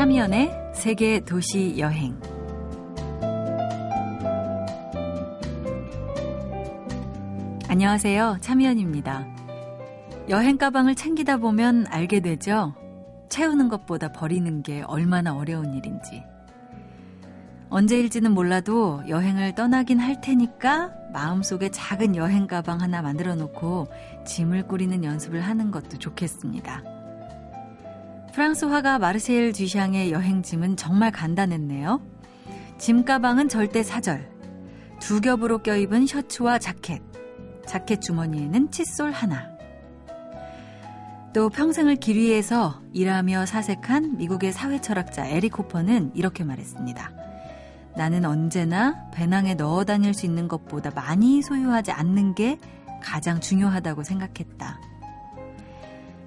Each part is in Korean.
참여연의 세계 도시 여행. 안녕하세요. 참여연입니다. 여행 가방을 챙기다 보면 알게 되죠. 채우는 것보다 버리는 게 얼마나 어려운 일인지. 언제일지는 몰라도 여행을 떠나긴 할 테니까 마음속에 작은 여행 가방 하나 만들어 놓고 짐을 꾸리는 연습을 하는 것도 좋겠습니다. 프랑스 화가 마르셀 듀샹의 여행짐은 정말 간단했네요. 짐 가방은 절대 사절. 두 겹으로 껴입은 셔츠와 자켓. 자켓 주머니에는 칫솔 하나. 또 평생을 길 위에서 일하며 사색한 미국의 사회 철학자 에릭 호퍼는 이렇게 말했습니다. 나는 언제나 배낭에 넣어 다닐 수 있는 것보다 많이 소유하지 않는 게 가장 중요하다고 생각했다.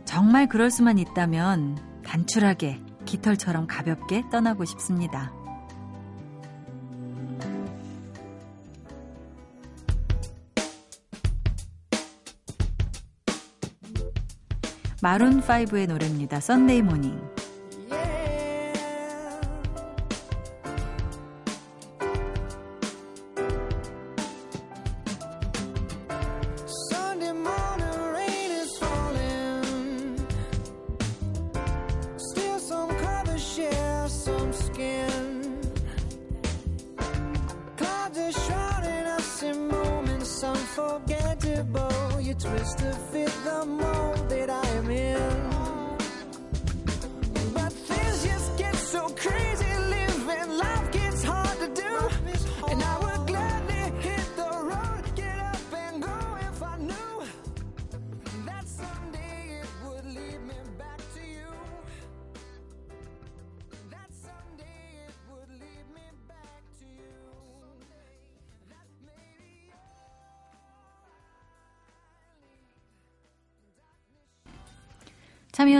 정말 그럴 수만 있다면 단출하게 깃털처럼 가볍게 떠나고 싶습니다. 마룬5의 노래입니다. Sunday Morning.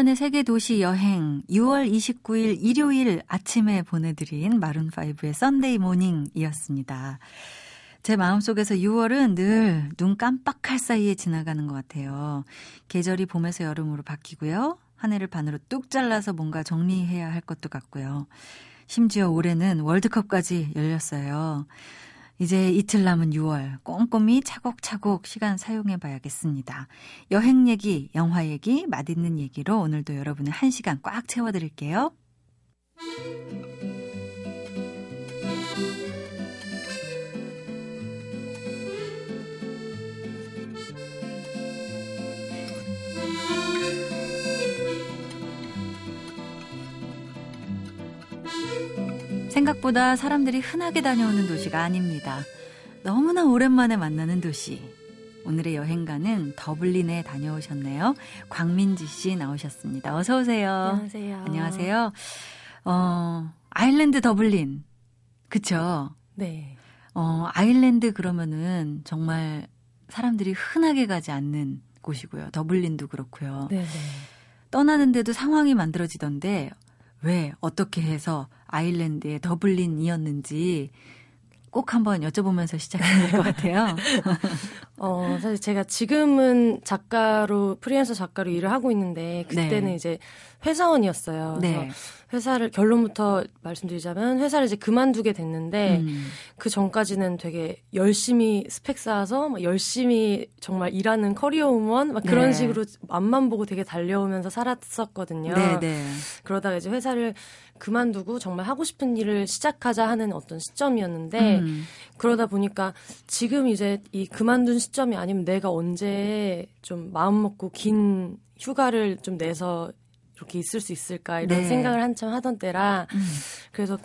참여연의 세계 도시 여행 6월 29일 일요일 아침에 보내드린 마룬5의 Sunday Morning이었습니다. 제 마음속에서 6월은 늘 눈 깜빡할 사이에 지나가는 것 같아요. 계절이 봄에서 여름으로 바뀌고요. 한 해를 반으로 뚝 잘라서 뭔가 정리해야 할 것도 같고요. 심지어 올해는 월드컵까지 열렸어요. 이제 이틀 남은 6월 꼼꼼히 차곡차곡 시간 사용해 봐야겠습니다. 여행 얘기, 영화 얘기, 맛있는 얘기로 오늘도 여러분의 1시간 꽉 채워 드릴게요. 생각보다 사람들이 흔하게 다녀오는 도시가 아닙니다. 너무나 오랜만에 만나는 도시. 오늘의 여행가는 더블린에 다녀오셨네요. 광민지 씨 나오셨습니다. 어서 오세요. 안녕하세요. 안녕하세요. 어, 아일랜드 더블린. 그쵸? 네. 어, 아일랜드 그러면은 정말 사람들이 흔하게 가지 않는 곳이고요. 더블린도 그렇고요. 네, 네. 떠나는데도 상황이 만들어지던데 왜 어떻게 해서 아일랜드의 더블린이었는지 꼭 한번 여쭤보면서 시작해야 될 것 같아요. 어, 사실 제가 지금은 작가로, 프리랜서 작가로 일을 하고 있는데, 그때는 네. 이제 회사원이었어요. 네. 회사를, 결론부터 말씀드리자면, 회사를 이제 그만두게 됐는데, 음. 그 전까지는 되게 열심히 스펙 쌓아서, 막 열심히 정말 일하는 커리어 우먼, 막 그런 네. 식으로 앞만 보고 되게 달려오면서 살았었거든요. 네, 네. 그러다가 이제 회사를 그만두고 정말 하고 싶은 일을 시작하자 하는 어떤 시점이었는데 음. 그러다 보니까 지금 이제 이 그만둔 시 점이 아니면 내가 언제 좀 마음 먹고 긴 휴가를 좀 내서 이렇게 있을 수 있을까 이런 네. 생각을 한참 하던 때라 음. 그래서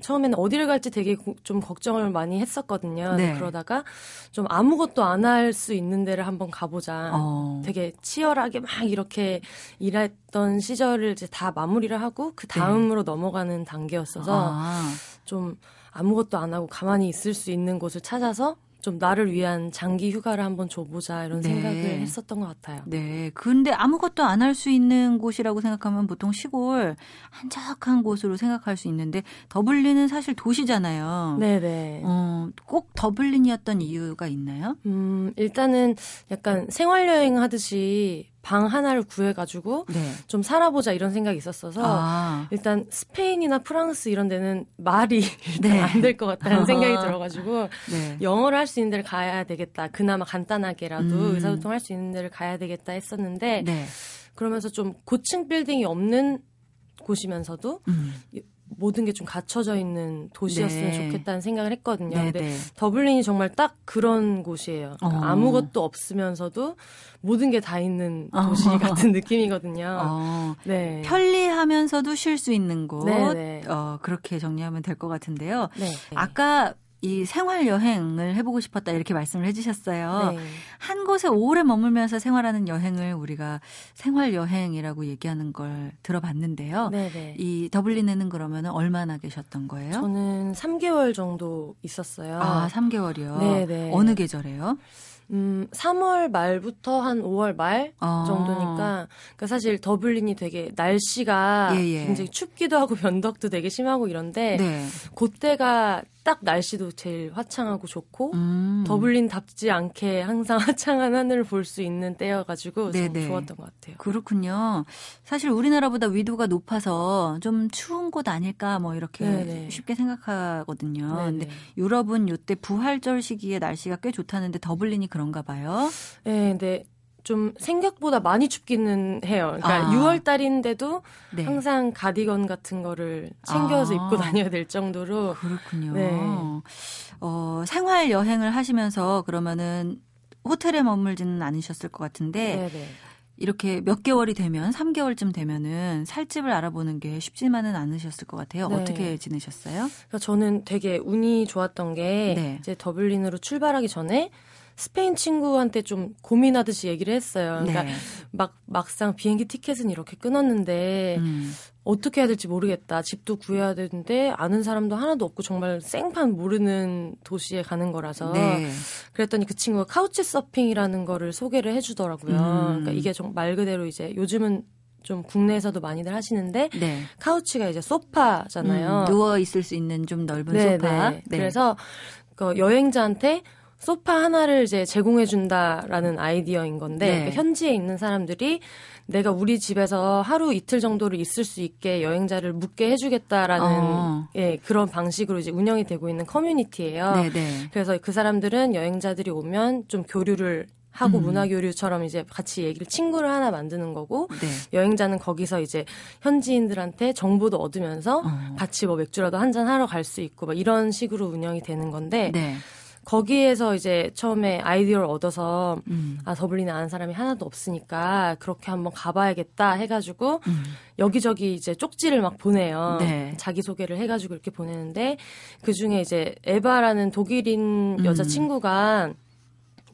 처음에는 어디를 갈지 되게 좀 걱정을 많이 했었거든요. 네. 그러다가 좀 아무것도 안 할 수 있는 데를 한번 가보자. 어. 되게 치열하게 막 이렇게 일했던 시절을 이제 다 마무리를 하고 그 네. 다음으로 네. 넘어가는 단계였어서 아. 좀 아무것도 안 하고 가만히 있을 수 있는 곳을 찾아서 좀 나를 위한 장기 휴가를 한번 줘보자 이런 네. 생각을 했었던 것 같아요. 네. 근데 아무것도 안 할 수 있는 곳이라고 생각하면 보통 시골 한적한 곳으로 생각할 수 있는데 더블린은 사실 도시잖아요. 네네. 어, 꼭 더블린이었던 이유가 있나요? 음, 일단은 약간 생활여행 하듯이 방 하나를 구해가지고 네. 좀 살아보자 이런 생각이 있었어서 아. 일단 스페인이나 프랑스 이런 데는 말이 네. 안될 것 같다는 생각이 들어가지고 네. 영어를 할 수 있는 데를 가야 되겠다. 그나마 간단하게라도 음. 의사소통 할 수 있는 데를 가야 되겠다 했었는데 네. 그러면서 좀 고층 빌딩이 없는 곳이면서도 음. 모든 게 좀 갖춰져 있는 도시였으면 네. 좋겠다는 생각을 했거든요. 네, 근데 네. 더블린이 정말 딱 그런 곳이에요. 그러니까 어. 아무것도 없으면서도 모든 게 다 있는 어. 도시 어. 같은 느낌이거든요. 어. 네. 편리하면서도 쉴 수 있는 곳. 네, 네. 어, 그렇게 정리하면 될 것 같은데요. 네. 아까 이 생활 여행을 해보고 싶었다 이렇게 말씀을 해주셨어요. 네. 한 곳에 오래 머물면서 생활하는 여행을 우리가 생활 여행이라고 얘기하는 걸 들어봤는데요. 네네. 네. 이 더블린에는 그러면 얼마나 계셨던 거예요? 저는 3개월 정도 있었어요. 아, 3개월이요? 네네. 어느 계절에요? 음, 3월 말부터 한 5월 말 아. 정도니까 그러니까 사실 더블린이 되게 날씨가 예, 예. 굉장히 춥기도 하고 변덕도 되게 심하고 이런데 네. 그때가 딱 날씨도 제일 화창하고 좋고 음. 더블린답지 않게 항상 화창한 하늘을 볼 수 있는 때여가지고 좀 좋았던 것 같아요. 그렇군요. 사실 우리나라보다 위도가 높아서 좀 추운 곳 아닐까 뭐 이렇게 네네. 쉽게 생각하거든요. 네네. 근데 유럽은 요때 부활절 시기에 날씨가 꽤 좋다는데 더블린이 그런가 봐요. 네, 근데 좀 생각보다 많이 춥기는 해요. 그러니까 아. 6월 달인데도 네. 항상 가디건 같은 거를 챙겨서 아. 입고 다녀야 될 정도로 그렇군요. 네. 어, 생활 여행을 하시면서 그러면은 호텔에 머물지는 않으셨을 것 같은데 네네. 이렇게 몇 개월이 되면 3개월쯤 되면은 살집을 알아보는 게 쉽지만은 않으셨을 것 같아요. 네. 어떻게 지내셨어요? 그러니까 저는 되게 운이 좋았던 게 네. 이제 더블린으로 출발하기 전에 스페인 친구한테 좀 고민하듯이 얘기를 했어요. 그러니까 네. 막 막상 비행기 티켓은 이렇게 끊었는데 음. 어떻게 해야 될지 모르겠다. 집도 구해야 되는데 아는 사람도 하나도 없고 정말 생판 모르는 도시에 가는 거라서 네. 그랬더니 그 친구가 카우치 서핑이라는 거를 소개를 해주더라고요. 음. 그러니까 이게 정 말 그대로 이제 요즘은 좀 국내에서도 많이들 하시는데 네. 카우치가 이제 소파잖아요. 음, 누워 있을 수 있는 좀 넓은 네, 소파. 네. 네. 그래서 그 여행자한테 소파 하나를 이제 제공해 준다라는 아이디어인 건데 네. 그러니까 현지에 있는 사람들이 내가 우리 집에서 하루 이틀 정도를 있을 수 있게 여행자를 묵게 해주겠다라는 어. 예, 그런 방식으로 이제 운영이 되고 있는 커뮤니티예요. 네네. 네. 그래서 그 사람들은 여행자들이 오면 좀 교류를 하고 음. 문화 교류처럼 이제 같이 얘기를 친구를 하나 만드는 거고 네. 여행자는 거기서 이제 현지인들한테 정보도 얻으면서 어. 같이 뭐 맥주라도 한 잔 하러 갈 수 있고 막 이런 식으로 운영이 되는 건데 네. 거기에서 이제 처음에 아이디어를 얻어서 음. 아 더블린에 아는 사람이 하나도 없으니까 그렇게 한번 가봐야겠다 해가지고 음. 여기저기 이제 쪽지를 막 보내요. 네. 자기 소개를 해가지고 이렇게 보내는데 그 중에 이제 에바라는 독일인 음. 여자 친구가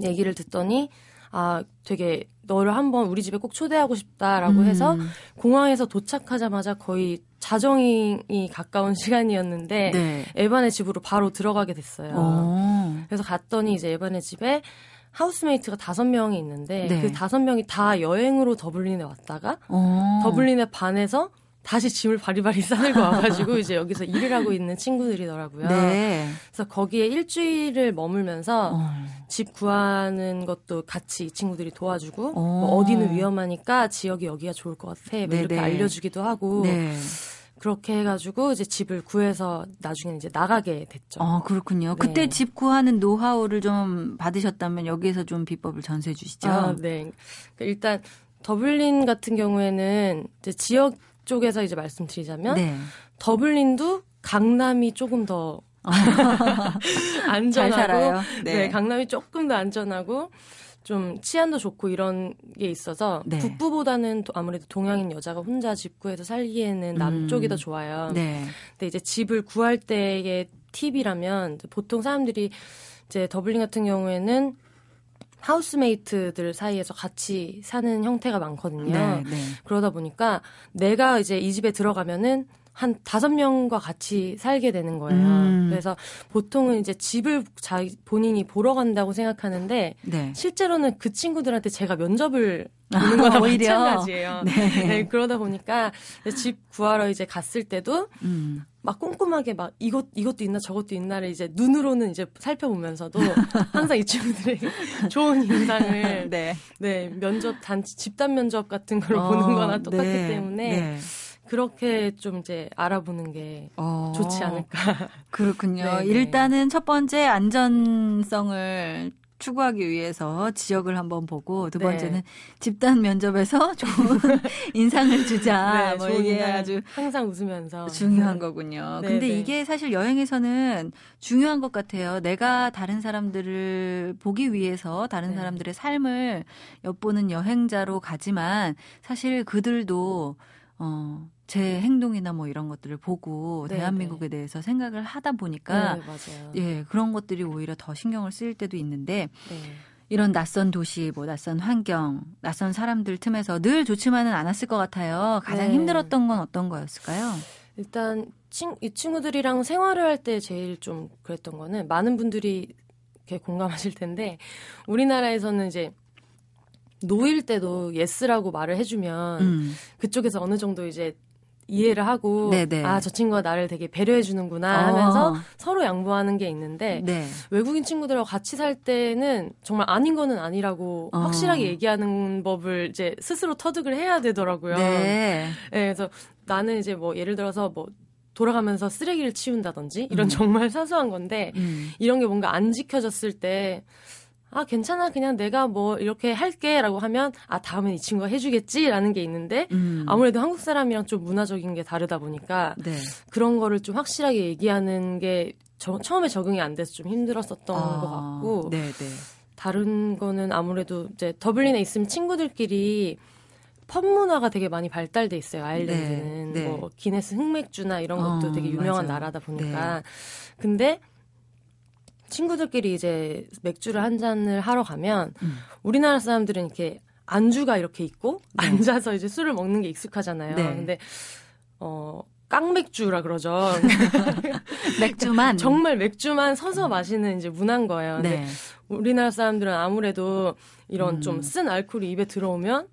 얘기를 듣더니 아 되게 너를 한번 우리 집에 꼭 초대하고 싶다라고 음. 해서 공항에서 도착하자마자 거의 자정이 가까운 시간이었는데 네. 에반의 집으로 바로 들어가게 됐어요. 오. 그래서 갔더니 이제 에반의 집에 하우스메이트가 다섯 명이 있는데 네. 그 다섯 명이 다 여행으로 더블린에 왔다가 오. 더블린에 반해서 다시 짐을 바리바리 싸들고 와가지고 이제 여기서 일을 하고 있는 친구들이더라고요. 네. 그래서 거기에 일주일을 머물면서 어. 집 구하는 것도 같이 이 친구들이 도와주고 어. 뭐 어디는 위험하니까 지역이 여기가 좋을 것 같아. 뭐 이렇게 네. 알려주기도 하고. 네. 그렇게 해가지고 이제 집을 구해서 나중에 이제 나가게 됐죠. 아 그렇군요. 네. 그때 집 구하는 노하우를 좀 받으셨다면 여기에서 좀 비법을 전수해 주시죠. 아, 네. 그러니까 일단 더블린 같은 경우에는 이제 지역 쪽에서 이제 말씀드리자면 네. 더블린도 강남이 조금 더 안전하고 네. 네. 강남이 조금 더 안전하고 좀 치안도 좋고 이런 게 있어서 네. 북부보다는 아무래도 동양인 여자가 혼자 집 구해서 살기에는 남쪽이 음. 더 좋아요. 네. 근데 이제 집을 구할 때의 팁이라면 보통 사람들이 이제 더블린 같은 경우에는 하우스메이트들 사이에서 같이 사는 형태가 많거든요. 네, 네. 그러다 보니까 내가 이제 이 집에 들어가면은 한 다섯 명과 같이 살게 되는 거예요. 음. 그래서 보통은 이제 집을 자 본인이 보러 간다고 생각하는데 네. 실제로는 그 친구들한테 제가 면접을 보는 거나 마찬가지예요. 네. 네. 그러다 보니까 집 구하러 이제 갔을 때도 음. 막 꼼꼼하게 막 이것 이것도 있나 저것도 있나를 이제 눈으로는 이제 살펴보면서도 항상 이 친구들에게 좋은 인상을 네. 네 면접 단지 집단 면접 같은 걸 어, 보는 거나 똑같기 네. 때문에 네. 그렇게 좀 이제 알아보는 게 어, 좋지 않을까. 그렇군요. 네네. 일단은 첫 번째 안전성을 추구하기 위해서 지역을 한번 보고 두 네. 번째는 집단 면접에서 좋은 인상을 주자. 네, 뭐 이게 아주 항상 웃으면서 중요한 거군요. 네, 근데 네. 이게 사실 여행에서는 중요한 것 같아요. 내가 다른 사람들을 보기 위해서 다른 네. 사람들의 삶을 엿보는 여행자로 가지만 사실 그들도 어, 제 행동이나 뭐 이런 것들을 보고 네, 대한민국에 네. 대해서 생각을 하다 보니까 네, 예, 그런 것들이 오히려 더 신경을 쓰일 때도 있는데 네. 이런 낯선 도시, 뭐 낯선 환경, 낯선 사람들 틈에서 늘 좋지만은 않았을 것 같아요. 가장 네. 힘들었던 건 어떤 거였을까요? 일단 친, 이 친구들이랑 생활을 할 때 제일 좀 그랬던 거는 많은 분들이 이렇게 공감하실 텐데 우리나라에서는 이제 no일 때도 yes라고 말을 해주면 음. 그쪽에서 어느 정도 이제 이해를 하고 아저 친구가 나를 되게 배려해 주는구나 하면서 어. 서로 양보하는 게 있는데 네. 외국인 친구들하고 같이 살 때는 정말 아닌 거는 아니라고 어. 확실하게 얘기하는 법을 이제 스스로 터득을 해야 되더라고요. 네. 네. 그래서 나는 이제 뭐 예를 들어서 뭐 돌아가면서 쓰레기를 치운다든지 이런 음. 정말 사소한 건데 음. 이런 게 뭔가 안 지켜졌을 때 아, 괜찮아. 그냥 내가 뭐 이렇게 할게. 라고 하면, 아, 다음엔 이 친구가 해주겠지. 라는 게 있는데, 음. 아무래도 한국 사람이랑 좀 문화적인 게 다르다 보니까, 네. 그런 거를 좀 확실하게 얘기하는 게 저, 처음에 적응이 안 돼서 좀 힘들었었던 아, 것 같고, 네네. 네. 다른 거는 아무래도 이제 더블린에 있으면 친구들끼리 펍 문화가 되게 많이 발달돼 있어요. 아일랜드는 네, 네. 뭐 기네스 흑맥주나 이런 것도 어, 되게 유명한 맞아요. 나라다 보니까. 네. 근데 친구들끼리 이제 맥주를 한 잔을 하러 가면 음. 우리나라 사람들은 이렇게 안주가 이렇게 있고 네. 앉아서 이제 술을 먹는 게 익숙하잖아요. 네. 근데 어 깡맥주라 그러죠. 맥주만 정말 맥주만 서서 마시는 이제 문화인 거예요. 네. 우리나라 사람들은 아무래도 이런 음. 좀쓴 알코올이 입에 들어오면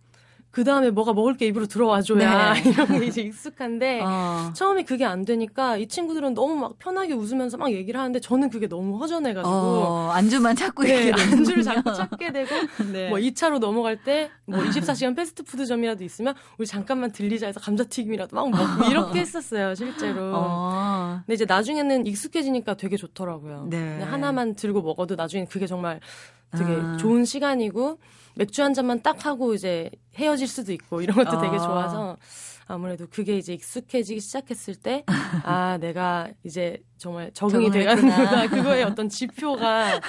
그 다음에 뭐가 먹을 게 입으로 들어와줘야 네. 이런 게 이제 익숙한데 어. 처음에 그게 안 되니까 이 친구들은 너무 막 편하게 웃으면서 막 얘기를 하는데 저는 그게 너무 허전해가지고 어, 안주만 찾고 네, 안주를 자꾸 찾게 되고 네. 뭐 2차로 넘어갈 때 뭐 24시간 패스트푸드점이라도 있으면 우리 잠깐만 들리자 해서 감자튀김이라도 막 먹고 이렇게 했었어요 실제로. 어. 근데 이제 나중에는 익숙해지니까 되게 좋더라고요. 네. 하나만 들고 먹어도 나중에 그게 정말 되게 아. 좋은 시간이고 맥주 한 잔만 딱 하고 이제 헤어질 수도 있고 이런 것도 아. 되게 좋아서 아무래도 그게 이제 익숙해지기 시작했을 때, 아, 내가 이제 정말 적응이 되는구나. 그거의 어떤 지표가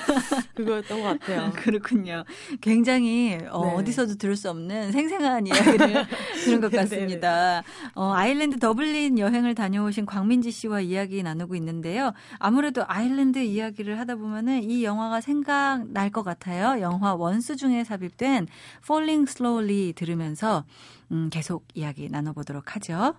그거였던 것 같아요. 그렇군요. 굉장히 어, 네. 디서도 들을 수 없는 생생한 이야기를 들은 것 같습니다. 어, 아일랜드 더블린 여행을 다녀오신 광민지 씨와 이야기 나누고 있는데요. 아무래도 아일랜드 이야기를 하다 보면은 이 영화가 생각날 것 같아요. 영화 원수 중에 삽입된 Falling Slowly 들으면서 음, 계속 이야기 나눠보도록 하죠.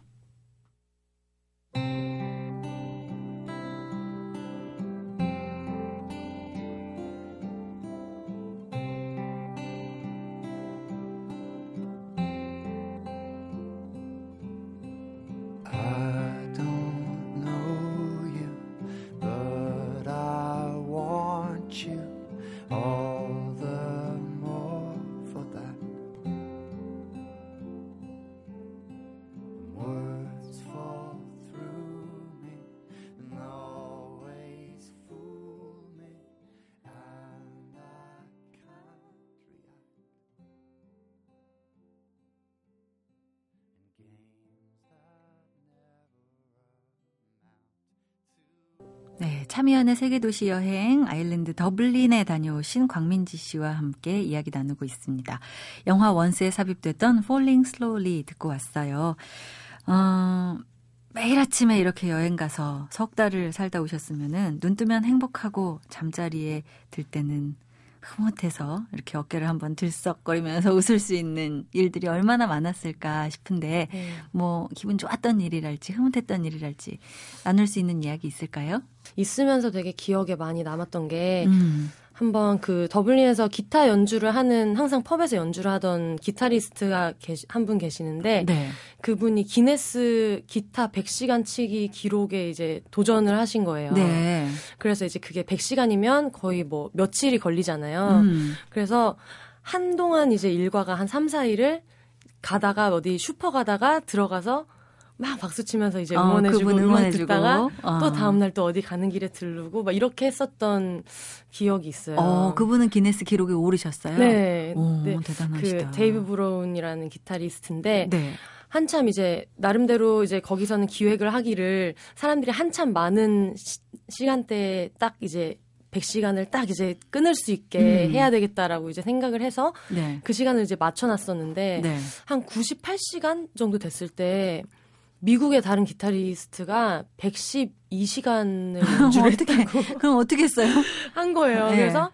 참여연의 세계도시 여행 아일랜드 더블린에 다녀오신 광민지 씨와 함께 이야기 나누고 있습니다. 영화 원스에 삽입됐던 Falling Slowly 듣고 왔어요. 어, 매일 아침에 이렇게 여행 가서 석 달을 살다 오셨으면은 눈 뜨면 행복하고 잠자리에 들 때는 흐뭇해서 이렇게 어깨를 한번 들썩거리면서 웃을 수 있는 일들이 얼마나 많았을까 싶은데 네. 뭐 기분 좋았던 일이랄지 흐뭇했던 일이랄지 나눌 수 있는 이야기 있을까요? 있으면서 되게 기억에 많이 남았던 게 음. 한번 그 더블린에서 기타 연주를 하는 항상 펍에서 연주를 하던 기타리스트가 한 분 계시는데 네. 그분이 기네스 기타 100시간 치기 기록에 이제 도전을 하신 거예요. 네. 그래서 이제 그게 100시간이면 거의 뭐 며칠이 걸리잖아요. 음. 그래서 한동안 이제 일과가 한 3, 4일을 가다가 어디 슈퍼 가다가 들어가서 막 박수 치면서 이제 어, 응원해주고 어, 응원 듣다가 어. 또 다음날 또 어디 가는 길에 들르고 막 이렇게 했었던 기억이 있어요. 어, 그분은 기네스 기록에 오르셨어요? 네. 오, 네. 대단하시다. 그 데이브 브라운이라는 기타리스트인데 네. 한참 이제 나름대로 이제 거기서는 기획을 하기를 사람들이 한참 많은 시, 간대에 딱 이제 100시간을 딱 이제 끊을 수 있게 음. 해야 되겠다라고 이제 생각을 해서 네. 그 시간을 이제 맞춰 놨었는데 네. 한 98시간 정도 됐을 때 미국의 다른 기타리스트가 112시간을 연주를 어떻게 그럼 어떻게 했어요? 한 거예요. 네. 그래서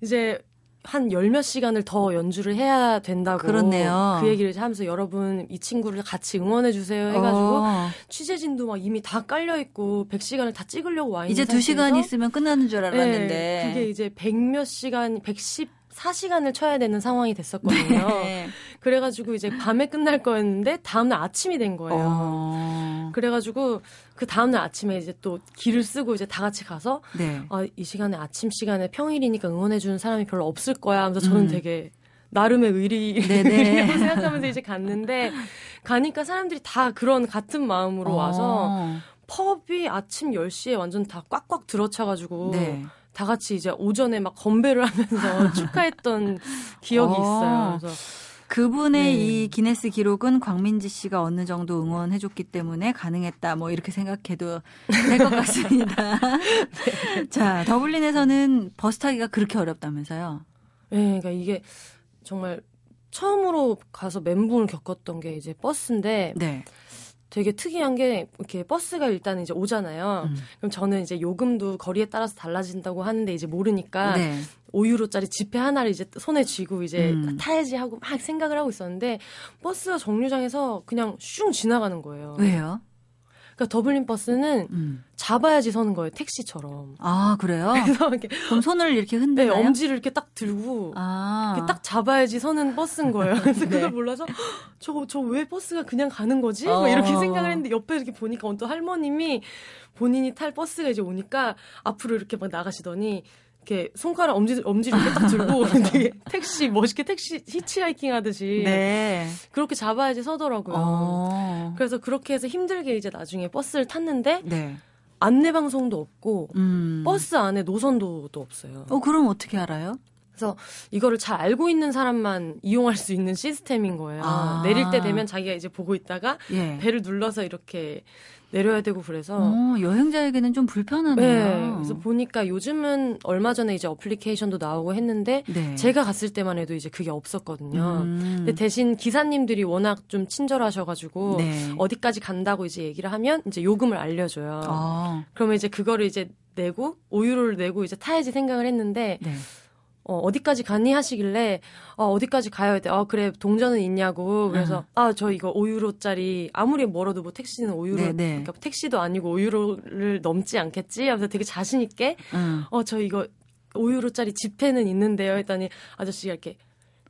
이제 한 열 몇 시간을 더 연주를 해야 된다고 그렇네요. 그 얘기를 하면서 여러분 이 친구를 같이 응원해 주세요 해가지고 어. 취재진도 막 이미 다 깔려 있고 100시간을 다 찍으려고 와 있는 이제 2시간 있으면 끝나는 줄 알았는데 네, 그게 이제 100 몇 시간 110 4시간을 쳐야 되는 상황이 됐었거든요. 네. 그래가지고 이제 밤에 끝날 거였는데 다음날 아침이 된 거예요. 어... 그래가지고 그 다음날 아침에 이제 또 길을 쓰고 이제 다 같이 가서 네. 아, 이 시간에 아침 시간에 평일이니까 응원해주는 사람이 별로 없을 거야 하면서 저는 음. 되게 나름의 의리 생각하면서 이제 갔는데 가니까 사람들이 다 그런 같은 마음으로 와서 어... 펍이 아침 10시에 완전 다 꽉꽉 들어차가지고 네. 다 같이 이제 오전에 막 건배를 하면서 축하했던 기억이 어. 있어요. 그래서 그분의 네. 이 기네스 기록은 광민지 씨가 어느 정도 응원해줬기 때문에 가능했다. 뭐 이렇게 생각해도 될 것 같습니다. 네. 자, 더블린에서는 버스 타기가 그렇게 어렵다면서요? 네, 그러니까 이게 정말 처음으로 가서 멘붕을 겪었던 게 이제 버스인데 네. 되게 특이한 게 이렇게 버스가 일단 이제 오잖아요. 음. 그럼 저는 이제 요금도 거리에 따라서 달라진다고 하는데 이제 모르니까 네. 5유로짜리 지폐 하나를 이제 손에 쥐고 이제 음. 타야지 하고 막 생각을 하고 있었는데 버스가 정류장에서 그냥 슝 지나가는 거예요. 왜요? 그러니까 더블린 버스는 음. 잡아야지 서는 거예요 택시처럼. 아 그래요? 그래서 이렇게 그럼 손을 이렇게 흔들나요? 네, 엄지를 이렇게 딱 들고 아. 이렇게 딱 잡아야지 서는 버스인 거예요. 그래서 네. 그걸 몰라서 저거 저왜 버스가 그냥 가는 거지? 어. 이렇게 생각을 했는데 옆에 이렇게 보니까 어떤 할머님이 본인이 탈 버스가 이제 오니까 앞으로 이렇게 막 나가시더니 이렇게 손가락 엄지 엄지를 이렇게 딱 들고 되게 택시 멋있게 택시 히치하이킹 하듯이 네. 그렇게 잡아야지 서더라고요. 어. 그래서 그렇게 해서 힘들게 이제 나중에 버스를 탔는데 네. 안내 방송도 없고 음. 버스 안에 노선도도 없어요. 어 그럼 어떻게 알아요? 그래서 이거를 잘 알고 있는 사람만 이용할 수 있는 시스템인 거예요. 아. 내릴 때 되면 자기가 이제 보고 있다가 예. 벨을 눌러서 이렇게 내려야 되고 그래서 어, 여행자에게는 좀 불편하네요. 네, 그래서 보니까 요즘은 얼마 전에 이제 어플리케이션도 나오고 했는데 네. 제가 갔을 때만 해도 이제 그게 없었거든요. 음. 근데 대신 기사님들이 워낙 좀 친절하셔가지고 네. 어디까지 간다고 이제 얘기를 하면 이제 요금을 알려줘요. 아. 그러면 이제 그거를 이제 내고 5유로를 내고 이제 타야지 생각을 했는데 네. 어, 어디까지 가니 하시길래 어, 어디까지 가야 돼? 어, 그래 동전은 있냐고 그래서 아 저 이거 5유로짜리 아무리 멀어도 뭐 택시는 5유로 네 네. 그러니까 택시도 아니고 5유로를 넘지 않겠지 하면서 되게 자신 있게 음. 어저 이거 5유로짜리 지폐는 있는데요 했더니 아저씨가 이렇게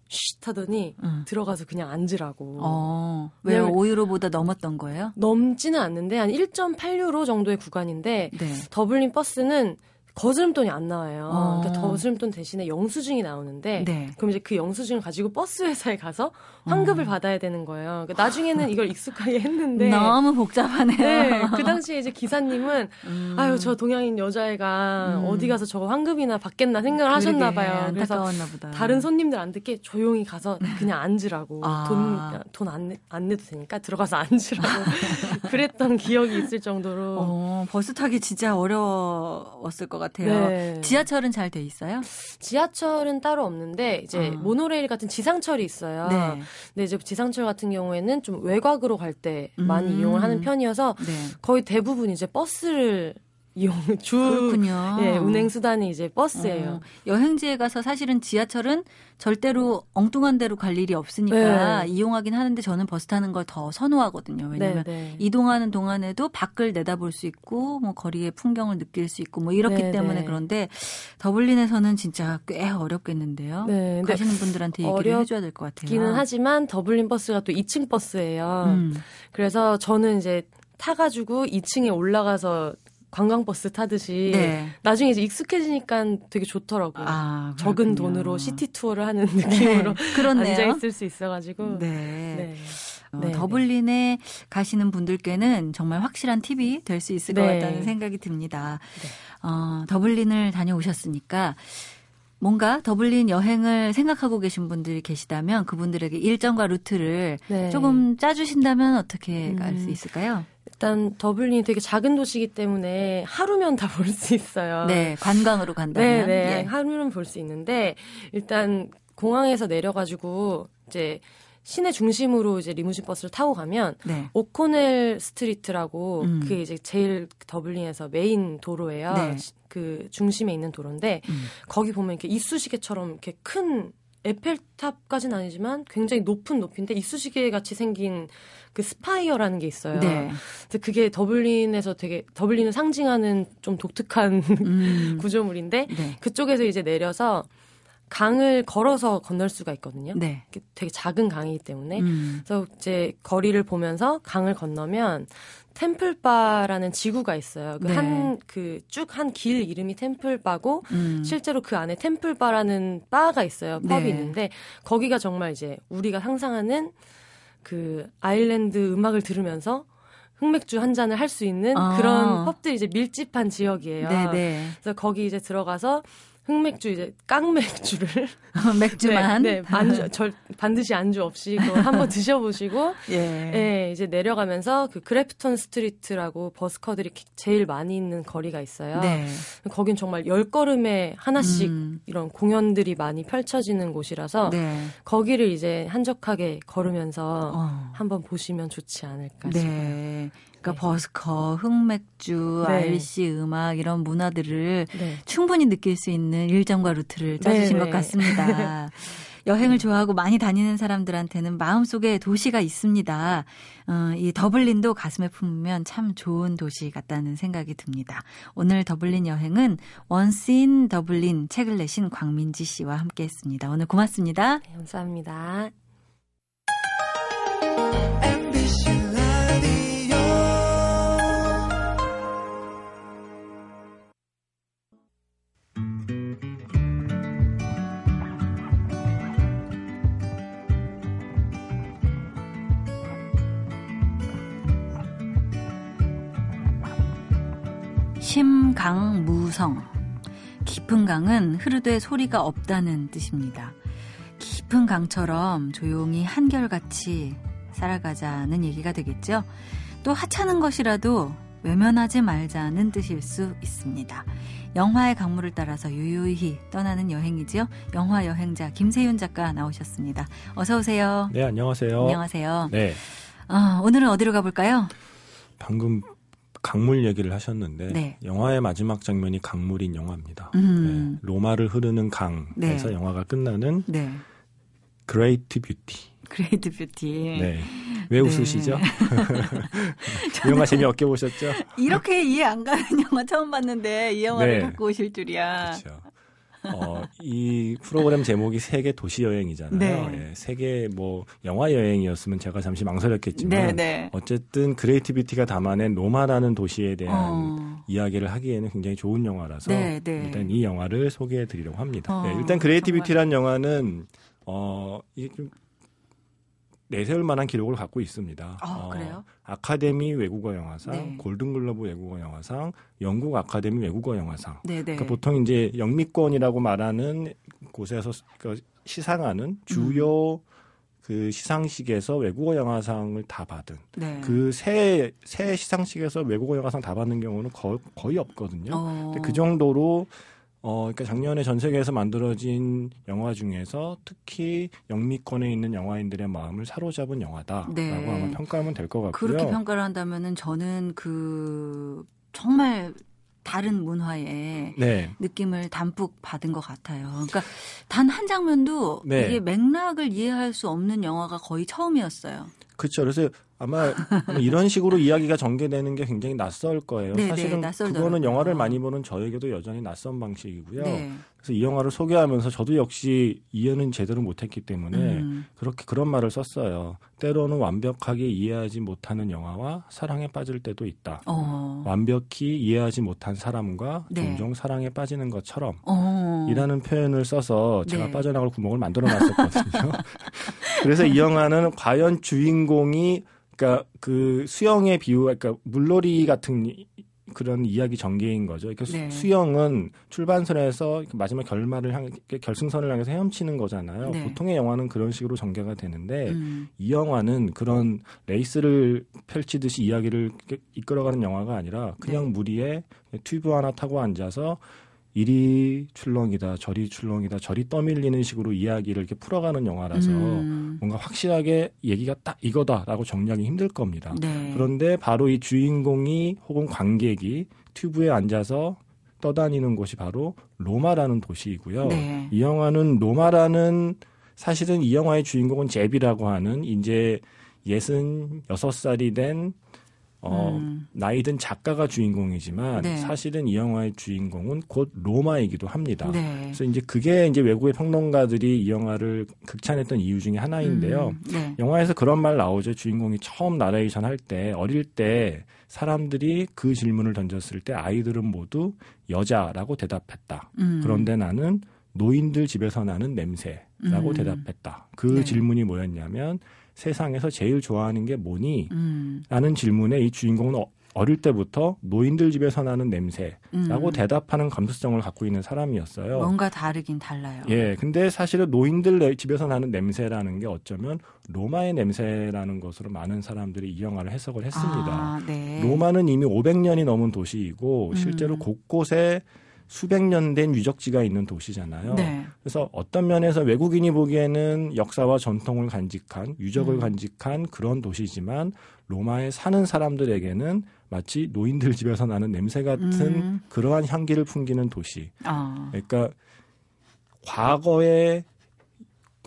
쉿 하더니 음. 들어가서 그냥 앉으라고. 어, 왜요? 5유로보다 넘었던 거예요? 넘지는 않는데 한 1.8유로 정도의 구간인데 네. 더블린 버스는 거스름돈이 안 나와요. 어. 그러니까 거스름돈 대신에 영수증이 나오는데 네. 그럼 이제 그 영수증을 가지고 버스 회사에 가서 환급을 어. 받아야 되는 거예요. 그러니까 나중에는 이걸 익숙하게 했는데 너무 복잡하네요. 네, 그 당시에 이제 기사님은 음. 아유 저 동양인 여자애가 음. 어디 가서 저거 환급이나 받겠나 생각을 하셨나 봐요. 그래서 보다. 다른 손님들 안 듣게 조용히 가서 그냥 앉으라고 아. 돈돈안 안 내도 되니까 들어가서 앉으라고 그랬던 기억이 있을 정도로 어, 버스 타기 진짜 어려웠을 것 같아요. 같아요. 네. 지하철은 잘 돼 있어요? 지하철은 따로 없는데 이제 어. 모노레일 같은 지상철이 있어요. 네. 근데 이제 지상철 같은 경우에는 좀 외곽으로 갈때 많이 음. 이용을 하는 편이어서 네. 거의 대부분 이제 버스를 이용 주 그렇군요. 예, 운행 수단이 이제 버스예요. 어, 여행지에 가서 사실은 지하철은 절대로 엉뚱한 데로 갈 일이 없으니까 네. 이용하긴 하는데 저는 버스 타는 걸 더 선호하거든요. 왜냐하면 네, 네. 이동하는 동안에도 밖을 내다볼 수 있고 뭐 거리의 풍경을 느낄 수 있고 뭐 이렇기 네, 때문에 네. 그런데 더블린에서는 진짜 꽤 어렵겠는데요. 네, 가시는 분들한테 얘기를 해줘야 될 것 같아요. 기는 하지만 더블린 버스가 또 2층 버스예요. 음. 그래서 저는 이제 타가지고 2층에 올라가서 관광버스 타듯이 네. 나중에 이제 익숙해지니까 되게 좋더라고요. 아, 적은 돈으로 시티 투어를 하는 네. 느낌으로 네. 앉아 있을 수 있어가지고. 네. 네. 어, 네, 더블린에 가시는 분들께는 정말 확실한 팁이 될 수 있을 것 네. 같다는 생각이 듭니다. 어, 더블린을 다녀오셨으니까 뭔가 더블린 여행을 생각하고 계신 분들이 계시다면 그분들에게 일정과 루트를 네. 조금 짜주신다면 어떻게 갈수 음. 있을까요? 일단 더블린이 되게 작은 도시이기 때문에 하루면 다 볼 수 있어요. 네, 관광으로 간다면. 네, 네. 예. 하루면 볼 수 있는데 일단 공항에서 내려가지고 이제 시내 중심으로 이제 리무진 버스를 타고 가면 네. 오코넬 스트리트라고 음. 그게 이제 제일 더블린에서 메인 도로예요. 네. 그 중심에 있는 도로인데 음. 거기 보면 이렇게 이쑤시개처럼 이렇게 큰 에펠탑까지는 아니지만 굉장히 높은 높이인데 이쑤시개 같이 생긴 그 스파이어라는 게 있어요. 네. 그래서 그게 더블린에서 되게 더블린을 상징하는 좀 독특한 음. 구조물인데 네. 그쪽에서 이제 내려서 강을 걸어서 건널 수가 있거든요. 네. 되게 작은 강이기 때문에 음. 그래서 이제 거리를 보면서 강을 건너면 템플바라는 지구가 있어요. 그 네. 한그 쭉 한 길 이름이 템플바고 음. 실제로 그 안에 템플바라는 바가 있어요. 펍이 네. 있는데 거기가 정말 이제 우리가 상상하는 그 아일랜드 음악을 들으면서 흑맥주 한 잔을 할 수 있는 아. 그런 펍들이 이제 밀집한 지역이에요. 네네. 네. 그래서 거기 이제 들어가서 흑맥주 이제 깡맥주를 맥주만 네, 네 안주 절 반드시 안주 없이 그걸 한번 드셔보시고 예. 예 이제 내려가면서 그 그래프턴 스트리트라고 busker들이 제일 많이 있는 거리가 있어요. 네. 거긴 정말 열 걸음에 하나씩 음. 이런 공연들이 많이 펼쳐지는 곳이라서 네. 거기를 이제 한적하게 걸으면서 어. 한번 보시면 좋지 않을까 네. 싶어요. 그러니까 네. busker, 흑맥주, 네. Irish 음악 이런 문화들을 네. 충분히 느낄 수 있는 일정과 루트를 짜주신 네, 것 네. 같습니다. 여행을 좋아하고 많이 다니는 사람들한테는 마음속에 도시가 있습니다. 어, 이 더블린도 가슴에 품으면 참 좋은 도시 같다는 생각이 듭니다. 오늘 더블린 여행은 Once in Dublin 책을 내신 곽민지 씨와 함께 했습니다. 오늘 고맙습니다. 네, 감사합니다. 강 무성. 깊은 강은 흐르되 소리가 없다는 뜻입니다. 깊은 강처럼 조용히 한결같이 살아가자는 얘기가 되겠죠. 또 하찮은 것이라도 외면하지 말자는 뜻일 수 있습니다. 영화의 강물을 따라서 유유히 떠나는 여행이지요. 영화 여행자 김세윤 작가 나오셨습니다. 어서 오세요. 네, 안녕하세요. 안녕하세요. 네. 어, 오늘은 어디로 가볼까요? 방금 강물 얘기를 하셨는데 네. 영화의 마지막 장면이 강물인 영화입니다. 음. 네. 로마를 흐르는 강에서 네. 영화가 끝나는 네. Great Beauty. Great Beauty. 네. 왜 웃으시죠? 네. 영화 재미없게 보셨죠? 이렇게 이해 안 가는 영화 처음 봤는데 이 영화를 네. 갖고 오실 줄이야. 그렇죠. 어, 이 프로그램 제목이 세계 도시 여행이잖아요. 네. 예, 세계 뭐 영화 여행이었으면 제가 잠시 망설였겠지만 네, 네. 어쨌든 Great Beauty가 담아낸 로마라는 도시에 대한 어. 이야기를 하기에는 굉장히 좋은 영화라서 네, 네. 일단 이 영화를 소개해 드리려고 합니다. 어, 네, 일단 Great Beauty라는 영화는 어, 이게 좀 내세울 만한 기록을 갖고 있습니다. 아, 어, 그래요? 아카데미 외국어 영화상, 네. 골든글러브 외국어 영화상, 영국 아카데미 외국어 영화상. 네, 네. 그러니까 보통 이제 영미권이라고 말하는 곳에서 그 시상하는 주요 음. 그 시상식에서 외국어 영화상을 다 받은 네. 그새 새 시상식에서 외국어 영화상 다 받는 경우는 거, 거의 없거든요. 어. 그 정도로 어, 그러니까 작년에 전 세계에서 만들어진 영화 중에서 특히 영미권에 있는 영화인들의 마음을 사로잡은 영화다라고 네. 아마 평가하면 될 것 같고요. 그렇게 평가를 한다면은 저는 그 정말 다른 문화의 네. 느낌을 담뿍 받은 것 같아요. 그러니까 단 한 장면도 네. 이게 맥락을 이해할 수 없는 영화가 거의 처음이었어요. 그렇죠. 그래서 아마 이런 식으로 이야기가 전개되는 게 굉장히 낯설 거예요. 네네, 사실은 그거는 영화를 많이 보는 저에게도 여전히 낯선 방식이고요. 네. 그래서 이 영화를 소개하면서 저도 역시 이해는 제대로 못했기 때문에 음. 그렇게 그런 말을 썼어요. 때로는 완벽하게 이해하지 못하는 영화와 사랑에 빠질 때도 있다. 어. 완벽히 이해하지 못한 사람과 네. 종종 사랑에 빠지는 것처럼 어. 이라는 표현을 써서 제가 네. 빠져나갈 구멍을 만들어 놨었거든요. 그래서 이 영화는 과연 주인공이 그러니까 그 수영의 비유, 그러니까 물놀이 같은 그런 이야기 전개인 거죠. 그러니까 네. 수영은 출발선에서 마지막 결말을 향해 결승선을 향해서 헤엄치는 거잖아요. 네. 보통의 영화는 그런 식으로 전개가 되는데 음. 이 영화는 그런 레이스를 펼치듯이 이야기를 이끌어가는 영화가 아니라 그냥 네. 무리에 튜브 하나 타고 앉아서 이리 출렁이다 저리 출렁이다 저리 떠밀리는 식으로 이야기를 이렇게 풀어가는 영화라서 음. 뭔가 확실하게 얘기가 딱 이거다라고 정리하기 힘들 겁니다. 네. 그런데 바로 이 주인공이 혹은 관객이 튜브에 앉아서 떠다니는 곳이 바로 로마라는 도시이고요. 네. 이 영화는 로마라는 사실은 이 영화의 주인공은 제비라고 하는 이제 예순 여섯 살이 된 어, 음. 나이 든 작가가 주인공이지만 네. 사실은 이 영화의 주인공은 곧 로마이기도 합니다. 네. 그래서 이제 그게 이제 외국의 평론가들이 이 영화를 극찬했던 이유 중에 하나인데요. 음. 네. 영화에서 그런 말 나오죠. 주인공이 처음 나레이션 할 때 어릴 때 사람들이 그 질문을 던졌을 때 아이들은 모두 여자라고 대답했다. 음. 그런데 나는 노인들 집에서 나는 냄새라고 음. 대답했다. 그 네. 질문이 뭐였냐면 세상에서 제일 좋아하는 게 뭐니? 음. 라는 질문에 이 주인공은 어, 어릴 때부터 노인들 집에서 나는 냄새라고 음. 대답하는 감수성을 갖고 있는 사람이었어요. 뭔가 다르긴 달라요. 예. 근데 사실은 노인들 집에서 나는 냄새라는 게 어쩌면 로마의 냄새라는 것으로 많은 사람들이 이 영화를 해석을 했습니다. 아, 네. 로마는 이미 500년이 넘은 도시이고 실제로 음. 곳곳에 수백 년 된 유적지가 있는 도시잖아요. 네. 그래서 어떤 면에서 외국인이 보기에는 역사와 전통을 간직한 유적을 음. 간직한 그런 도시지만 로마에 사는 사람들에게는 마치 노인들 집에서 나는 냄새 같은 음. 그러한 향기를 풍기는 도시. 아. 그러니까 과거에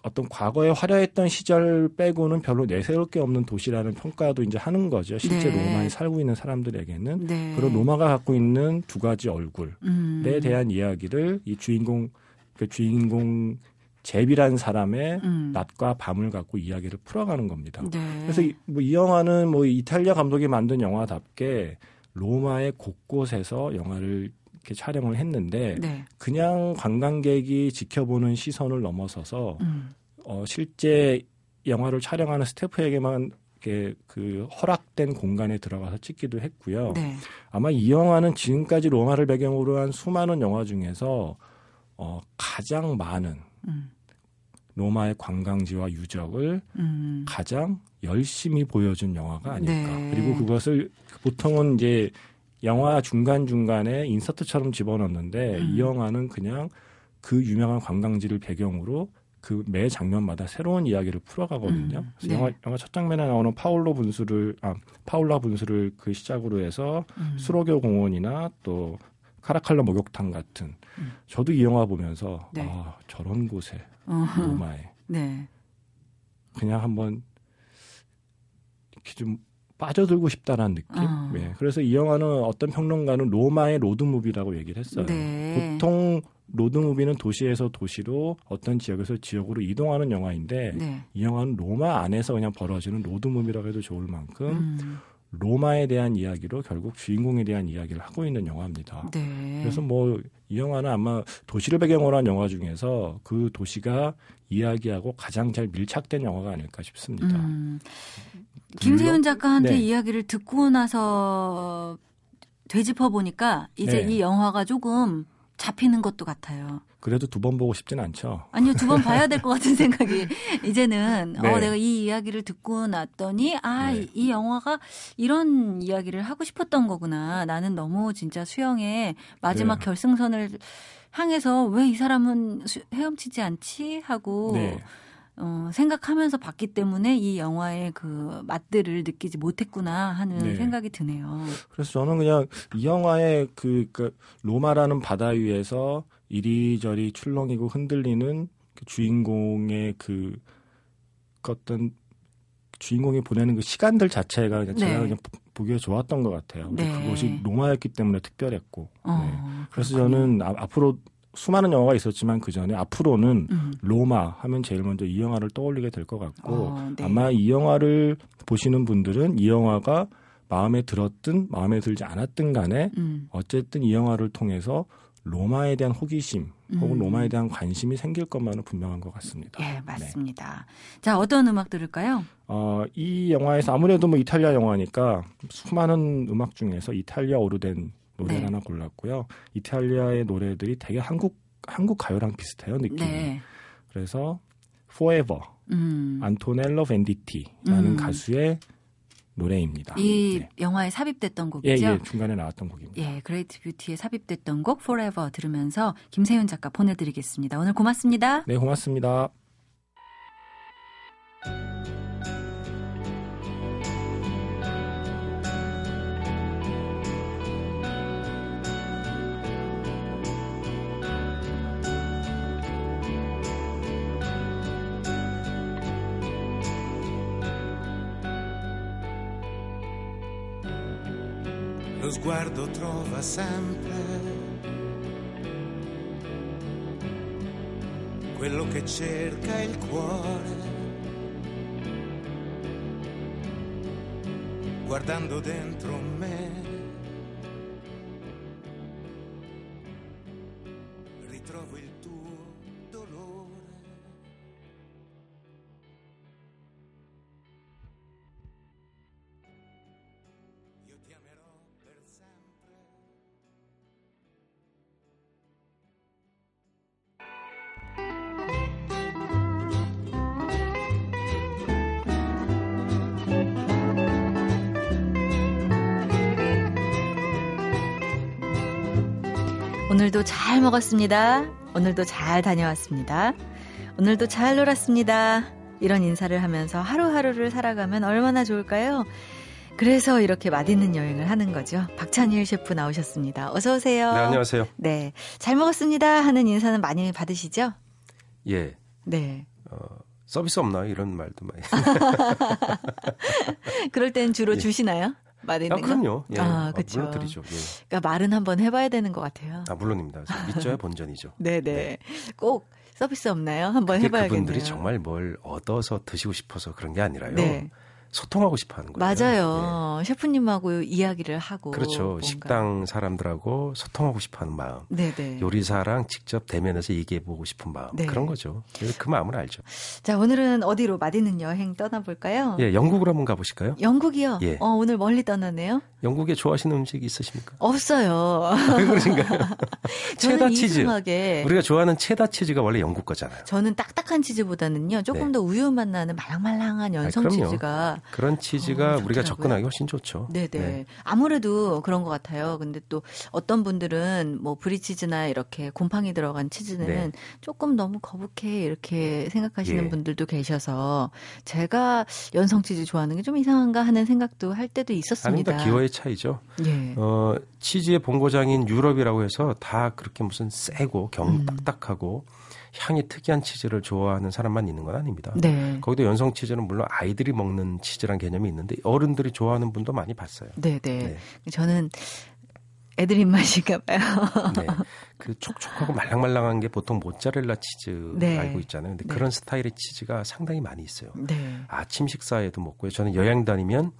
어떤 과거에 화려했던 시절 빼고는 별로 내세울 게 없는 도시라는 평가도 이제 하는 거죠. 실제 네. 로마에 살고 있는 사람들에게는 네. 그런 로마가 갖고 있는 두 가지 얼굴에 음. 대한 이야기를 이 주인공 그 주인공 제비라는 사람의 음. 낮과 밤을 갖고 이야기를 풀어가는 겁니다. 네. 그래서 이, 뭐 이 영화는 뭐 이탈리아 감독이 만든 영화답게 로마의 곳곳에서 영화를 이렇게 촬영을 했는데 네. 그냥 관광객이 지켜보는 시선을 넘어서서 음. 어, 실제 영화를 촬영하는 스태프에게만 이렇게 그 허락된 공간에 들어가서 찍기도 했고요. 네. 아마 이 영화는 지금까지 로마를 배경으로 한 수많은 영화 중에서 어, 가장 많은 음. 로마의 관광지와 유적을 음. 가장 열심히 보여준 영화가 아닐까. 네. 그리고 그것을 보통은 이제 영화 중간중간에 인서트처럼 집어넣는데 음. 이 영화는 그냥 그 유명한 관광지를 배경으로 그 매 장면마다 새로운 이야기를 풀어가거든요. 음. 네. 영화, 영화 첫 장면에 나오는 파울로 분수를, 아, 파울라 분수를 그 시작으로 해서 음. 수로교 공원이나 또 카라칼라 목욕탕 같은 음. 저도 이 영화 보면서 네. 아, 저런 곳에. 로마에 네. 그냥 한번 이렇게 좀 빠져들고 싶다라는 느낌. 어. 네. 그래서 이 영화는 어떤 평론가는 로마의 로드무비라고 얘기를 했어요. 네. 보통 로드무비는 도시에서 도시로 어떤 지역에서 지역으로 이동하는 영화인데 네. 이 영화는 로마 안에서 그냥 벌어지는 로드무비라고 해도 좋을 만큼 음. 로마에 대한 이야기로 결국 주인공에 대한 이야기를 하고 있는 영화입니다. 네. 그래서 뭐 이 영화는 아마 도시를 배경으로 한 영화 중에서 그 도시가 이야기하고 가장 잘 밀착된 영화가 아닐까 싶습니다. 음. 김세윤 작가한테 네. 이야기를 듣고 나서 되짚어 보니까 이제 네. 이 영화가 조금 잡히는 것도 같아요. 그래도 두 번 보고 싶진 않죠. 아니요, 두 번 봐야 될 것 같은 생각이 이제는 네. 어 내가 이 이야기를 듣고 났더니 아, 네. 이, 영화가 이런 이야기를 하고 싶었던 거구나. 나는 너무 진짜 수영의 마지막 네. 결승선을 향해서 왜 이 사람은 헤엄치지 않지 하고 네. 어, 생각하면서 봤기 때문에 이 영화의 그 맛들을 느끼지 못했구나 하는 네. 생각이 드네요. 그래서 저는 그냥 이 영화의 그, 그 로마라는 바다 위에서 이리저리 출렁이고 흔들리는 그 주인공의 그, 그 어떤 주인공이 보내는 그 시간들 자체가 그냥 제가 네. 그냥 보기에 좋았던 것 같아요. 네. 그것이 로마였기 때문에 특별했고. 어, 네. 그래서 저는 아, 앞으로 수많은 영화가 있었지만 그 전에 앞으로는 음. 로마 하면 제일 먼저 이 영화를 떠올리게 될 것 같고 어, 네. 아마 이 영화를 보시는 분들은 이 영화가 마음에 들었든 마음에 들지 않았든 간에 음. 어쨌든 이 영화를 통해서 로마에 대한 호기심 혹은 음. 로마에 대한 관심이 생길 것만은 분명한 것 같습니다. 예, 맞습니다. 네. 자, 어떤 음악 들을까요? 어, 이 영화에서 아무래도 뭐 이탈리아 영화니까 수많은 음악 중에서 이탈리아 오르된 노래 네. 하나 골랐고요. 이탈리아의 노래들이 되게 한국 한국 가요랑 비슷해요 느낌이. 네. 그래서 Forever 음. 안토넬로 벤디티라는 음. 가수의 노래입니다. 이 네. 영화에 삽입됐던 곡이죠. 예, 예, 중간에 나왔던 곡입니다. 예, Great Beauty에 삽입됐던 곡 Forever 들으면서 김세윤 작가 보내드리겠습니다. 오늘 고맙습니다. 네, 고맙습니다. Sguardo trova sempre quello che cerca il cuore. Guardando dentro me 오늘도 잘 먹었습니다. 오늘도 잘 다녀왔습니다. 오늘도 잘 놀았습니다. 이런 인사를 하면서 하루하루를 살아가면 얼마나 좋을까요? 그래서 이렇게 맛있는 여행을 하는 거죠. 박찬일 셰프 나오셨습니다. 어서 오세요. 네, 안녕하세요. 네. 잘 먹었습니다 하는 인사는 많이 받으시죠? 예. 네. 어, 서비스 없나요? 이런 말도 많이. 그럴 땐 주로 예. 주시나요? 말있는 아, 그럼요. 예. 아, 그렇죠. 아, 물론드리죠. 예. 그러니까 말은 한번 해봐야 되는 것 같아요. 아, 물론입니다. 믿져야 본전이죠. 네네. 네. 꼭 서비스 없나요? 한번 해봐야겠네요. 그분들이 정말 뭘 얻어서 드시고 싶어서 그런 게 아니라요. 네. 소통하고 싶어 하는 거예요. 맞아요. 네. 셰프님하고 이야기를 하고. 그렇죠. 뭔가. 식당 사람들하고 소통하고 싶어 하는 마음. 네네. 요리사랑 직접 대면해서 얘기해보고 싶은 마음. 네. 그런 거죠. 그 마음을 알죠. 자, 오늘은 어디로 맛있는 여행 떠나볼까요? 예, 영국으로 한번 가보실까요? 영국이요? 예. 어, 오늘 멀리 떠나네요. 영국에 좋아하시는 음식 있으십니까? 없어요. 왜 그러신가요? 체다 치즈. 우리가 좋아하는 체다 치즈가 원래 영국 거잖아요. 저는 딱딱한 치즈보다는요, 조금 네. 더 우유 맛 나는 말랑말랑한 연성 아, 치즈가 그런 치즈가 어, 우리가 접근하기 훨씬 좋죠. 네네. 네. 아무래도 그런 것 같아요. 근데 또 어떤 분들은 뭐 브리치즈나 이렇게 곰팡이 들어간 치즈는 네. 조금 너무 거북해 이렇게 생각하시는 예. 분들도 계셔서 제가 연성 치즈 좋아하는 게 좀 이상한가 하는 생각도 할 때도 있었습니다. 아니, 기호의 차이죠. 예. 어, 치즈의 본고장인 유럽이라고 해서 다 그렇게 무슨 세고 경딱딱하고 음. 향이 특이한 치즈를 좋아하는 사람만 있는 건 아닙니다. 네. 거기도 연성 치즈는 물론 아이들이 먹는 치즈란 개념이 있는데 어른들이 좋아하는 분도 많이 봤어요. 네, 네. 저는 애들 입맛인가 봐요. 네. 그 촉촉하고 말랑말랑한 게 보통 모짜렐라 치즈 네. 알고 있잖아요. 근데 네. 그런 스타일의 치즈가 상당히 많이 있어요. 네. 아침 식사에도 먹고요. 저는 여행 다니면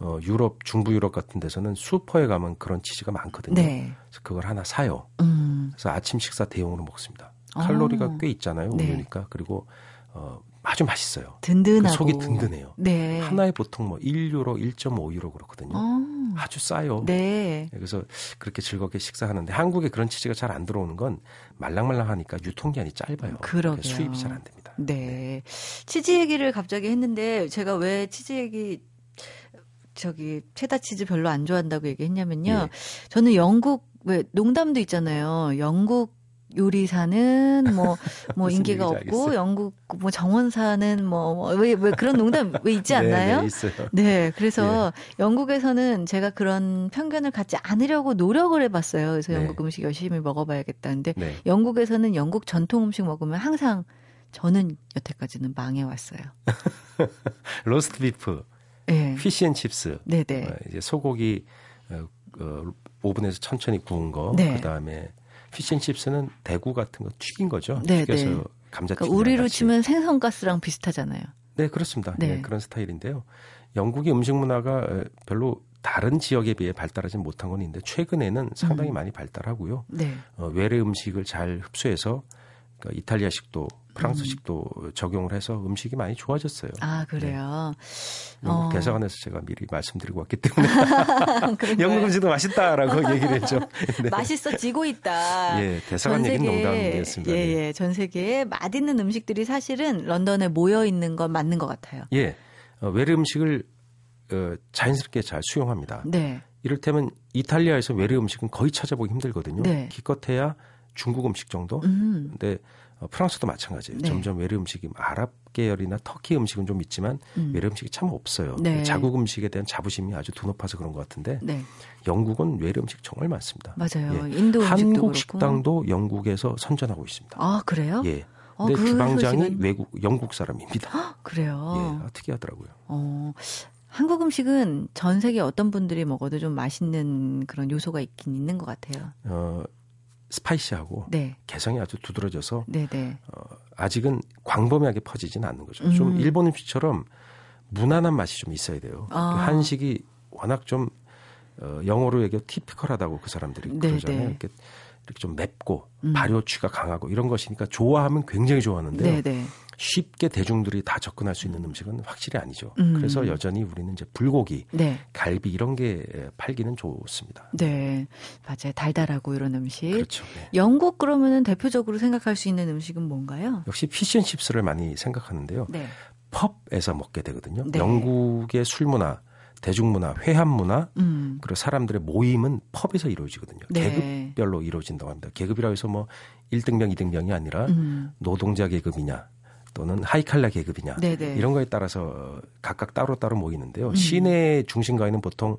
어, 유럽, 중부 유럽 같은 데서는 슈퍼에 가면 그런 치즈가 많거든요. 네. 그래서 그걸 하나 사요. 음. 그래서 아침 식사 대용으로 먹습니다. 칼로리가 아. 꽤 있잖아요. 네. 우유니까. 그리고 어 아주 맛있어요. 든든하고 그 속이 든든해요. 네. 하나에 보통 뭐 1유로, 1.5유로 그렇거든요. 어. 아주 싸요. 네. 그래서 그렇게 즐겁게 식사하는데 한국에 그런 치즈가 잘 안 들어오는 건 말랑말랑하니까 유통기한이 짧아요. 그러게요. 수입이 잘 안 됩니다. 네. 네. 치즈 얘기를 갑자기 했는데 제가 왜 치즈 얘기 저기 체다 치즈 별로 안 좋아한다고 얘기했냐면요. 네. 저는 영국 왜 농담도 있잖아요. 영국 요리사는 뭐, 뭐 인기가 없고. 영국 뭐 정원사는 뭐, 왜, 왜 그런 농담 왜 있지 네, 않나요? 네, 네. 네, 그래서 네. 영국에서는 제가 그런 편견을 갖지 않으려고 노력을 해봤어요. 그래서 네. 영국 음식 열심히 먹어봐야겠다는데, 네. 영국에서는 영국 전통 음식 먹으면 항상 저는 여태까지는 망해왔어요. 로스트 비프, 네. 피시앤 칩스, 네네. 어, 이제 소고기 어, 어, 오븐에서 천천히 구운 거, 네. 그 다음에 피쉬앤칩스는 대구 같은 거 튀긴 거죠. 네, 튀겨서 네. 감자 튀김. 그러니까 우리로 같이. 치면 생선가스랑 비슷하잖아요. 네, 그렇습니다. 네. 네, 그런 스타일인데요. 영국의 음식 문화가 별로 다른 지역에 비해 발달하지 못한 건 있는데 최근에는 상당히 음. 많이 발달하고요. 네. 어, 외래 음식을 잘 흡수해서 그러니까 이탈리아식도 프랑스식도 음. 적용을 해서 음식이 많이 좋아졌어요. 아 그래요. 네. 영국 어. 대사관에서 제가 미리 말씀드리고 왔기 때문에 영국 음식도 맛있다라고 얘기를 했죠. 네. 맛있어지고 있다. 예, 대사관 얘기는 농담이었습니다. 예, 예, 전 세계에 맛있는 음식들이 사실은 런던에 모여 있는 건 맞는 것 같아요. 예, 어, 외래 음식을 어, 자연스럽게 잘 수용합니다. 네. 이를테면 이탈리아에서 외래 음식은 거의 찾아보기 힘들거든요. 네. 기껏해야 중국 음식 정도. 음. 근데 어, 프랑스도 마찬가지예요. 네. 점점 외래 음식이 아랍 계열이나 터키 음식은 좀 있지만 음. 외래 음식이 참 없어요. 네. 자국 음식에 대한 자부심이 아주 드높아서 그런 것 같은데 네. 영국은 외래 음식 정말 많습니다. 맞아요. 예. 인도 한국 그렇고. 식당도 영국에서 선전하고 있습니다. 아 그래요? 예. 어, 근데 그 주방장이 소식은... 외국 영국 사람입니다. 헉, 그래요. 예, 아, 특이하더라고요. 어, 한국 음식은 전 세계 어떤 분들이 먹어도 좀 맛있는 그런 요소가 있긴 있는 것 같아요. 어, 스파이시하고 네. 개성이 아주 두드러져서 네네. 네. 어, 아직은 광범위하게 퍼지지는 않는 거죠. 음. 좀 일본 음식처럼 무난한 맛이 좀 있어야 돼요. 아. 그 한식이 워낙 좀 어, 영어로 얘기해 티피컬하다고 그 사람들이 네네. 그러잖아요. 네. 이렇게, 이렇게 좀 맵고 음. 발효취가 강하고 이런 것이니까 좋아하면 굉장히 좋아하는데 네네. 네. 쉽게 대중들이 다 접근할 수 있는 음식은 확실히 아니죠. 음. 그래서 여전히 우리는 이제 불고기, 네. 갈비 이런 게 팔기는 좋습니다. 네, 맞아요. 달달하고 이런 음식. 그렇죠. 네. 영국 그러면은 대표적으로 생각할 수 있는 음식은 뭔가요? 역시 피쉬앤칩스를 많이 생각하는데요. 네. 펍에서 먹게 되거든요. 네. 영국의 술 문화, 대중문화, 회합 문화, 음. 그리고 사람들의 모임은 펍에서 이루어지거든요. 네. 계급별로 이루어진다고 합니다. 계급이라고 해서 뭐 1등병, 2등병이 아니라 음. 노동자 계급이냐, 또는 하이칼라 계급이냐 네네. 이런 거에 따라서 각각 따로따로 모이는데요. 음. 시내 중심가에는 보통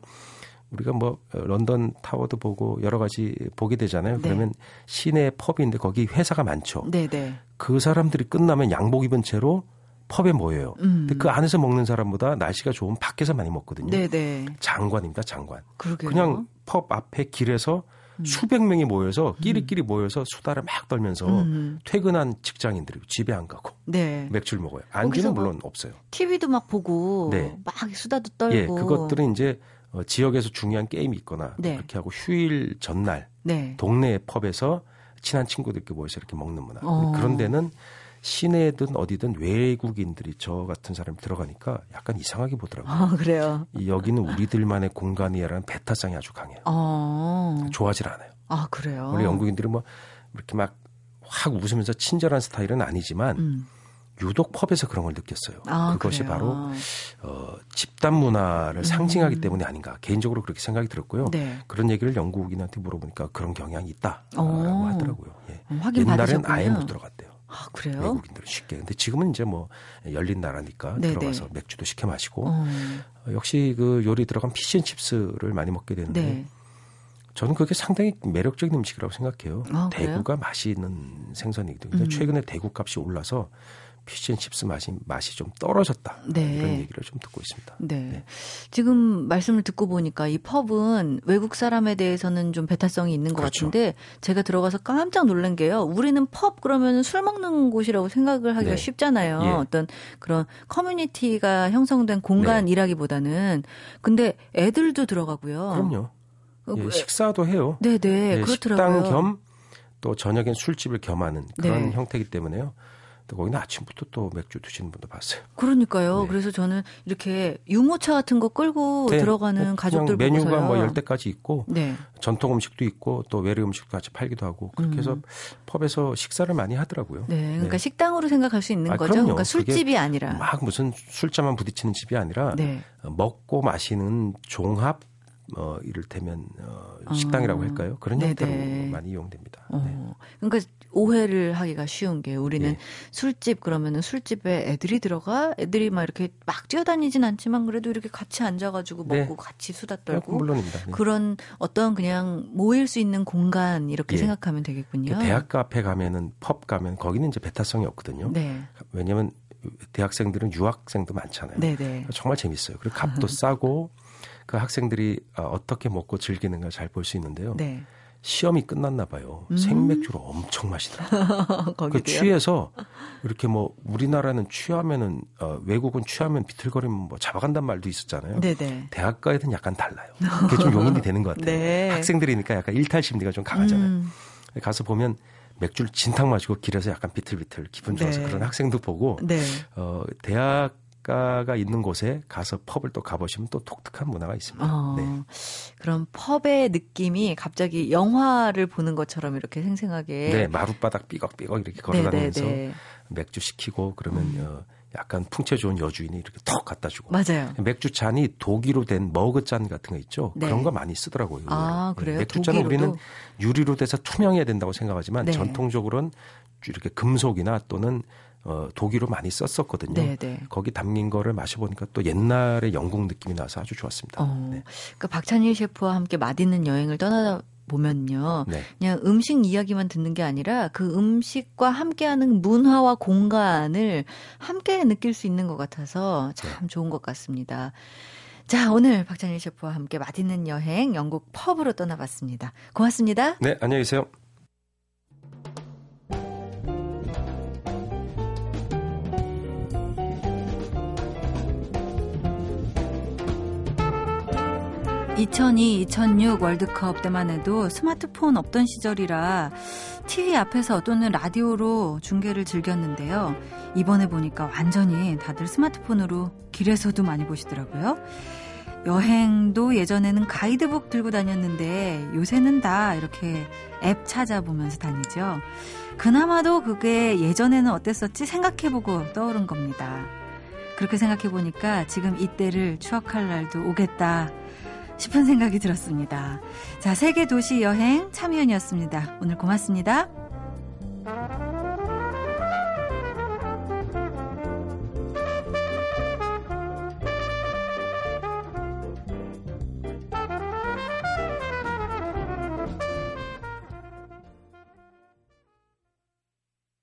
우리가 뭐 런던 타워도 보고 여러 가지 보게 되잖아요. 네. 그러면 시내 펍인데 거기 회사가 많죠. 네네. 그 사람들이 끝나면 양복 입은 채로 펍에 모여요. 음. 근데 그 안에서 먹는 사람보다 날씨가 좋은 밖에서 많이 먹거든요. 네네. 장관입니다, 장관. 그러게요. 그냥 펍 앞에 길에서 음. 수백 명이 모여서 끼리끼리 음. 모여서 수다를 막 떨면서 음. 퇴근한 직장인들이 집에 안 가고 네. 맥주를 먹어요. 안주는 물론 없어요. TV도 막 보고 네. 막 수다도 떨고. 예, 그것들은 이제 어, 지역에서 중요한 게임이 있거나 네. 그렇게 하고 휴일 전날 네. 동네 펍에서 친한 친구들끼리 모여서 이렇게 먹는 문화. 어. 그런 데는 시내든 어디든 외국인들이 저 같은 사람이 들어가니까 약간 이상하게 보더라고요. 아, 그래요? 여기는 우리들만의 공간이라는 베타성이 아주 강해요. 어. 좋아하질 않아요. 아, 그래요? 원래 영국인들은 뭐 이렇게 막 확 웃으면서 친절한 스타일은 아니지만 음. 유독 펍에서 그런 걸 느꼈어요. 아, 그것이 그래요? 바로 어, 집단 문화를 음. 상징하기 때문이 아닌가 개인적으로 그렇게 생각이 들었고요. 네. 그런 얘기를 영국인한테 물어보니까 그런 경향이 있다라고 어. 하더라고요. 예. 음, 옛날엔 아예 못 들어갔대요. 아, 그래요? 외국인들은 쉽게. 근데 지금은 이제 뭐 열린 나라니까 네네. 들어가서 맥주도 시켜 마시고 어. 어. 역시 그 요리 들어간 피쉬앤칩스를 많이 먹게 되는데 네. 저는 그게 상당히 매력적인 음식이라고 생각해요. 아, 대구가 맛이 있는 생선이거든요. 음. 최근에 대구 값이 올라서 피쉬앤칩스 맛이 맛이 좀 떨어졌다 네. 이런 얘기를 좀 듣고 있습니다. 네. 네. 지금 말씀을 듣고 보니까 이 펍은 외국 사람에 대해서는 좀 배타성이 있는 것 그렇죠. 같은데 제가 들어가서 깜짝 놀란 게요. 우리는 펍 그러면 술 먹는 곳이라고 생각을 하기가 네. 쉽잖아요. 예. 어떤 그런 커뮤니티가 형성된 공간이라기보다는 근데 애들도 들어가고요. 그럼요. 어, 예, 식사도 해요. 네네 네, 그렇더라고요. 식당 겸 또 저녁엔 술집을 겸하는 그런 네. 형태이기 때문에요. 또 거기는 아침부터 또 맥주 드시는 분도 봤어요. 그러니까요. 네. 그래서 저는 이렇게 유모차 같은 거 끌고 네. 들어가는 가족들 메뉴가 보고서요. 뭐 열대까지 있고 네. 전통 음식도 있고 또 외래 음식도 같이 팔기도 하고 그렇게 음. 해서 펍에서 식사를 많이 하더라고요. 네. 그러니까 네. 식당으로 생각할 수 있는 아, 거죠. 그럼요. 그러니까 술집이 아니라 막 무슨 술자만 부딪히는 집이 아니라 네. 먹고 마시는 종합 어, 이를테면 어, 식당이라고 어. 할까요? 그런 네네. 형태로 많이 이용됩니다. 어. 네. 그러니까 오해를 하기가 쉬운 게 우리는 네. 술집 그러면은 술집에 애들이 들어가 애들이 막 이렇게 막 뛰어다니진 않지만 그래도 이렇게 같이 앉아가지고 네. 먹고 네. 같이 수다 떨고 물론입니다. 네. 그런 어떤 그냥 모일 수 있는 공간 이렇게 예. 생각하면 되겠군요. 대학 카페 가면은 펍 가면 거기는 이제 배타성이 없거든요. 네. 왜냐하면 대학생들은 유학생도 많잖아요. 네네. 정말 재밌어요. 그리고 값도 싸고 그 학생들이 어, 어떻게 먹고 즐기는가 잘 볼 수 있는데요. 네. 시험이 끝났나 봐요. 음. 생맥주를 엄청 마시더라고요. 그 취해서 이렇게 뭐 우리나라는 취하면은 어, 외국은 취하면 비틀거리면 뭐 잡아간단 말도 있었잖아요. 네네. 대학가에는 약간 달라요. 그게 좀 용인이 되는 것 같아요. 네. 학생들이니까 약간 일탈 심리가 좀 강하잖아요. 음. 가서 보면 맥주를 진탕 마시고 길에서 약간 비틀비틀 기분 좋아서 네. 그런 학생도 보고 네. 어, 대학 작가가 있는 곳에 가서 펍을 또 가보시면 또 독특한 문화가 있습니다. 어, 네. 그럼 펍의 느낌이 갑자기 영화를 보는 것처럼 이렇게 생생하게. 네, 마룻바닥 삐걱삐걱 이렇게 걸어다니면서 네네네. 네, 네. 맥주 시키고 그러면 음. 어, 약간 풍채 좋은 여주인이 이렇게 턱 갖다 주고. 맞아요. 맥주 잔이 독이로 된 머그잔 같은 거 있죠. 네. 그런 거 많이 쓰더라고요. 아, 네, 그래요? 맥주 잔은 우리는 유리로 돼서 투명해야 된다고 생각하지만 네. 전통적으로는 이렇게 금속이나 또는 어, 독일로 많이 썼었거든요. 네네. 네. 거기 담긴 거를 마셔보니까 또 옛날의 영국 느낌이 나서 아주 좋았습니다. 어, 네. 그러니까 박찬일 셰프와 함께 맛있는 여행을 떠나다 보면요. 네. 그냥 음식 이야기만 듣는 게 아니라 그 음식과 함께하는 문화와 공간을 함께 느낄 수 있는 것 같아서 참 네. 좋은 것 같습니다. 자, 오늘 박찬일 셰프와 함께 맛있는 여행 영국 펍으로 떠나봤습니다. 고맙습니다. 네, 안녕히 계세요. 2002, 2006 월드컵 때만 해도 스마트폰 없던 시절이라 TV 앞에서 또는 라디오로 중계를 즐겼는데요. 이번에 보니까 완전히 다들 스마트폰으로 길에서도 많이 보시더라고요. 여행도 예전에는 가이드북 들고 다녔는데 요새는 다 이렇게 앱 찾아보면서 다니죠. 그나마도 그게 예전에는 어땠었지 생각해보고 떠오른 겁니다. 그렇게 생각해보니까 지금 이때를 추억할 날도 오겠다. 싶은 생각이 들었습니다. 자, 세계 도시 여행 참여연이었습니다. 오늘 고맙습니다.